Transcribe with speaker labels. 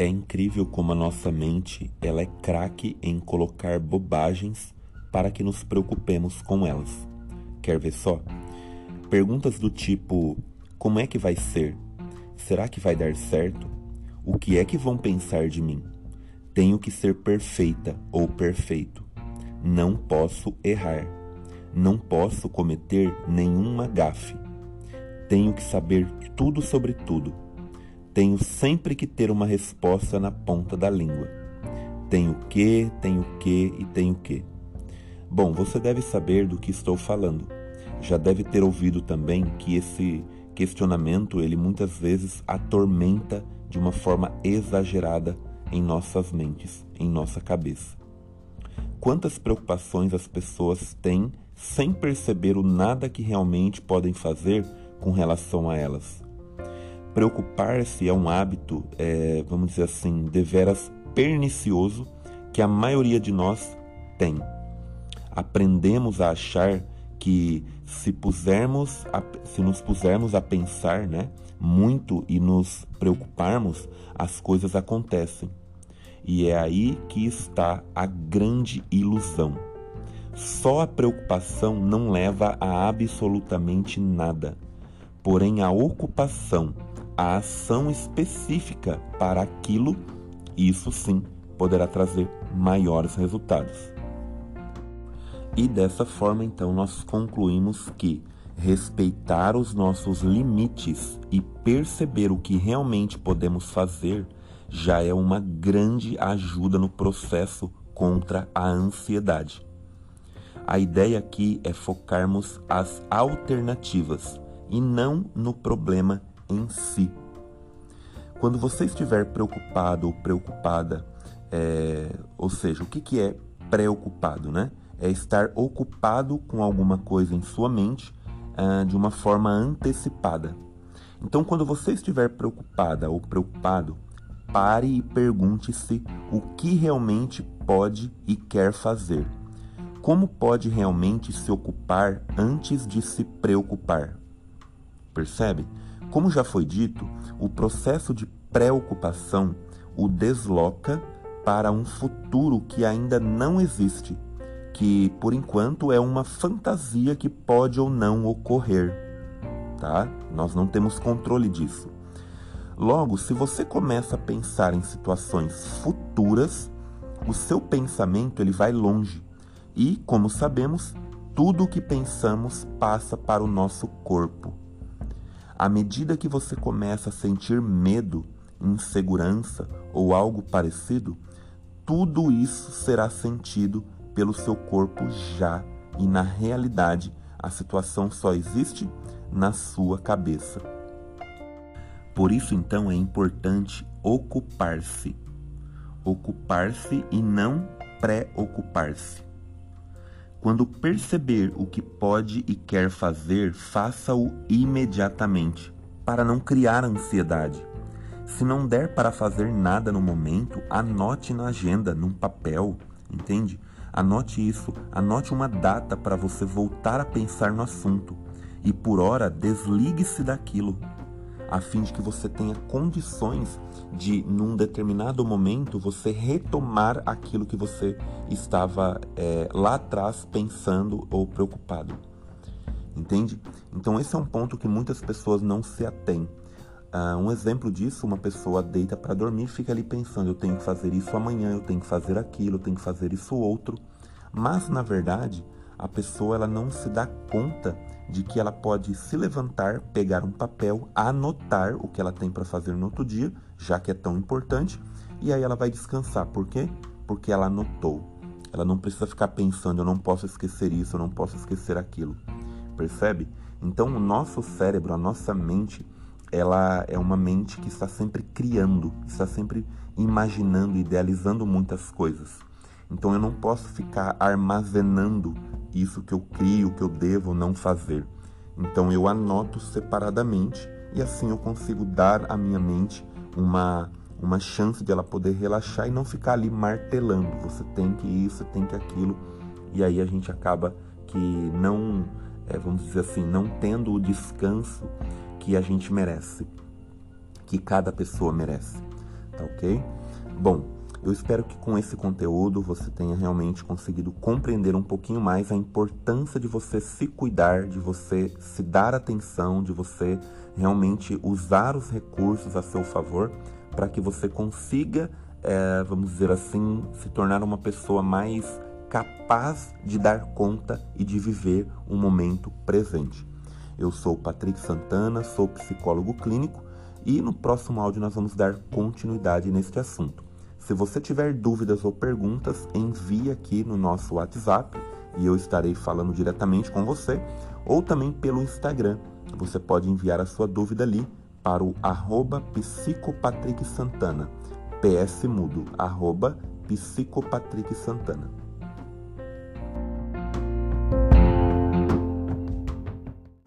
Speaker 1: É incrível como a nossa mente ela é craque em colocar bobagens para que nos preocupemos com elas. Quer ver só? Perguntas do tipo: como é que vai ser? Será que vai dar certo? O que é que vão pensar de mim? Tenho que ser perfeita ou perfeito. Não posso errar. Não posso cometer nenhuma gafe. Tenho que saber tudo sobre tudo. Tenho sempre que ter uma resposta na ponta da língua. Tenho que, tenho que e tenho que. Bom, você deve saber do que estou falando. Já deve ter ouvido também que esse questionamento ele muitas vezes atormenta de uma forma exagerada em nossas mentes, em nossa cabeça. Quantas preocupações as pessoas têm sem perceber o nada que realmente podem fazer com relação a elas. Preocupar-se é um hábito, é, vamos dizer assim, deveras pernicioso que a maioria de nós tem. Aprendemos a achar que se pusermos, a, se nos pusermos a pensar, né, muito e nos preocuparmos, as coisas acontecem. E é aí que está a grande ilusão. Só a preocupação não leva a absolutamente nada. Porém, a ocupação, a ação específica para aquilo, isso sim poderá trazer maiores resultados. E dessa forma, então, nós concluímos que respeitar os nossos limites e perceber o que realmente podemos fazer já é uma grande ajuda no processo contra a ansiedade. A ideia aqui é focarmos as alternativas e não no problema em si. Quando você estiver preocupado ou preocupada, é, ou seja, o que, que é preocupado, né? É estar ocupado com alguma coisa em sua mente ah, de uma forma antecipada. Então, quando você estiver preocupada ou preocupado, pare e pergunte-se o que realmente pode e quer fazer. Como pode realmente se ocupar antes de se preocupar? Percebe? Como já foi dito, o processo de preocupação o desloca para um futuro que ainda não existe, que por enquanto é uma fantasia que pode ou não ocorrer. Tá? Nós não temos controle disso. Logo, se você começa a pensar em situações futuras, o seu pensamento ele vai longe. E, como sabemos, tudo o que pensamos passa para o nosso corpo. À medida que você começa a sentir medo, insegurança ou algo parecido, tudo isso será sentido pelo seu corpo já, e na realidade a situação só existe na sua cabeça. Por isso, então, é importante ocupar-se. Ocupar-se e não preocupar-se. Quando perceber o que pode e quer fazer, faça-o imediatamente, para não criar ansiedade. Se não der para fazer nada no momento, anote na agenda, num papel, entende? Anote isso, anote uma data para você voltar a pensar no assunto. E por hora, desligue-se daquilo a fim de que você tenha condições de, num determinado momento, você retomar aquilo que você estava é, lá atrás pensando ou preocupado. Entende? Então, esse é um ponto que muitas pessoas não se atêm. Uh, um exemplo disso, uma pessoa deita para dormir fica ali pensando: eu tenho que fazer isso amanhã, eu tenho que fazer aquilo, eu tenho que fazer isso outro. Mas, na verdade, a pessoa ela não se dá conta de que ela pode se levantar, pegar um papel, anotar o que ela tem para fazer no outro dia, já que é tão importante, e aí ela vai descansar. Por quê? Porque ela anotou. Ela não precisa ficar pensando, eu não posso esquecer isso, eu não posso esquecer aquilo. Percebe? Então, o nosso cérebro, a nossa mente, ela é uma mente que está sempre criando, está sempre imaginando, idealizando muitas coisas. Então eu não posso ficar armazenando isso que eu crio, que eu devo não fazer. Então eu anoto separadamente e assim eu consigo dar à minha mente uma uma chance de ela poder relaxar e não ficar ali martelando. Você tem que isso, tem que aquilo. E aí a gente acaba que não, é, vamos dizer assim, não tendo o descanso que a gente merece, que cada pessoa merece tá ok? Bom, eu espero que com esse conteúdo você tenha realmente conseguido compreender um pouquinho mais a importância de você se cuidar, de você se dar atenção, de você realmente usar os recursos a seu favor para que você consiga, é, vamos dizer assim, se tornar uma pessoa mais capaz de dar conta e de viver o um momento presente. Eu sou Patrick Santana, sou psicólogo clínico e no próximo áudio nós vamos dar continuidade neste assunto. Se você tiver dúvidas ou perguntas, envie aqui no nosso WhatsApp e eu estarei falando diretamente com você, ou também pelo Instagram. Você pode enviar a sua dúvida ali para o arroba psicopatricksantana, ps mudo, arroba psicopatricksantana.